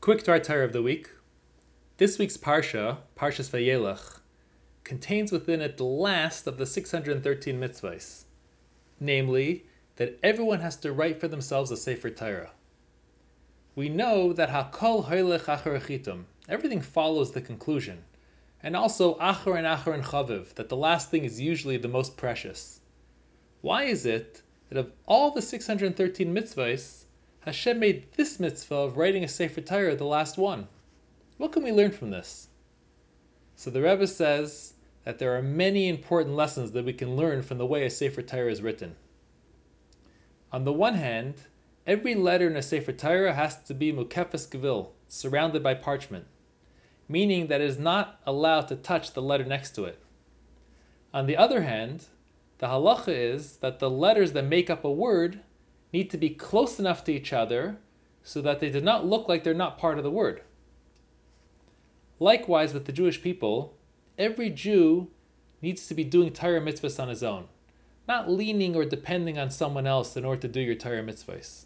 Quick Dvar Torah of the week. This week's Parsha, Parshas Vayelech, contains within it the last of the 613 mitzvahs, namely that everyone has to write for themselves a Sefer Torah. We know that Hakol Hoylech Achar Chitum, everything follows the conclusion, and also Acharon Acharon Chaviv, that the last thing is usually the most precious. Why is it that of all the 613 mitzvahs, Hashem made this mitzvah of writing a Sefer Torah the last one. What can we learn from this? So the Rebbe says that there are many important lessons that we can learn from the way a Sefer Torah is written. On the one hand, every letter in a Sefer Torah has to be mukefes gevil, surrounded by parchment, meaning that it is not allowed to touch the letter next to it. On the other hand, the halacha is that the letters that make up a word need to be close enough to each other so that they do not look like they're not part of the word. Likewise, with the Jewish people, every Jew needs to be doing Torah mitzvahs on his own, not leaning or depending on someone else in order to do your Torah mitzvahs.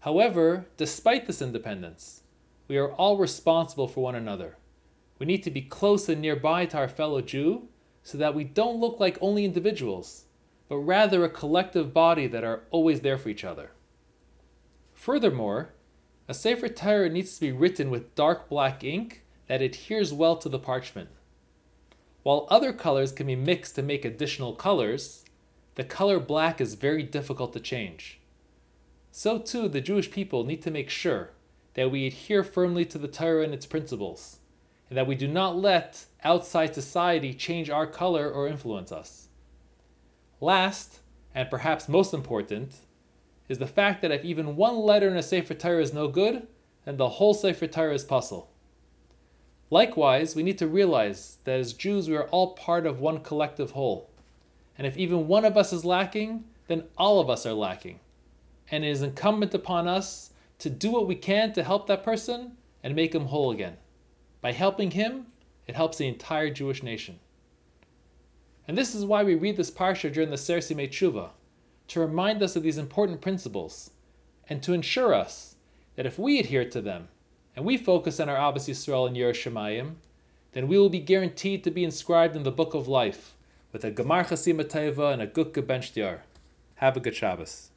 However, despite this independence, we are all responsible for one another. We need to be close and nearby to our fellow Jew so that we don't look like only individuals, but rather a collective body that are always there for each other. Furthermore, a Sefer Torah needs to be written with dark black ink that adheres well to the parchment. While other colors can be mixed to make additional colors, the color black is very difficult to change. So too, the Jewish people need to make sure that we adhere firmly to the Torah and its principles, and that we do not let outside society change our color or influence us. Last, and perhaps most important, is the fact that if even one letter in a Sefer Torah is no good, then the whole Sefer Torah is pasul. Likewise, we need to realize that as Jews we are all part of one collective whole. And if even one of us is lacking, then all of us are lacking. And it is incumbent upon us to do what we can to help that person and make him whole again. By helping him, it helps the entire Jewish nation. And this is why we read this parsha during the Aseres Yemei Teshuva, to remind us of these important principles, and to ensure us that if we adhere to them, and we focus on our Ahavas Yisrael and Yerushalayim, then we will be guaranteed to be inscribed in the book of life with a Gemar Chasim and a Guk Gebench Have a good Shabbos.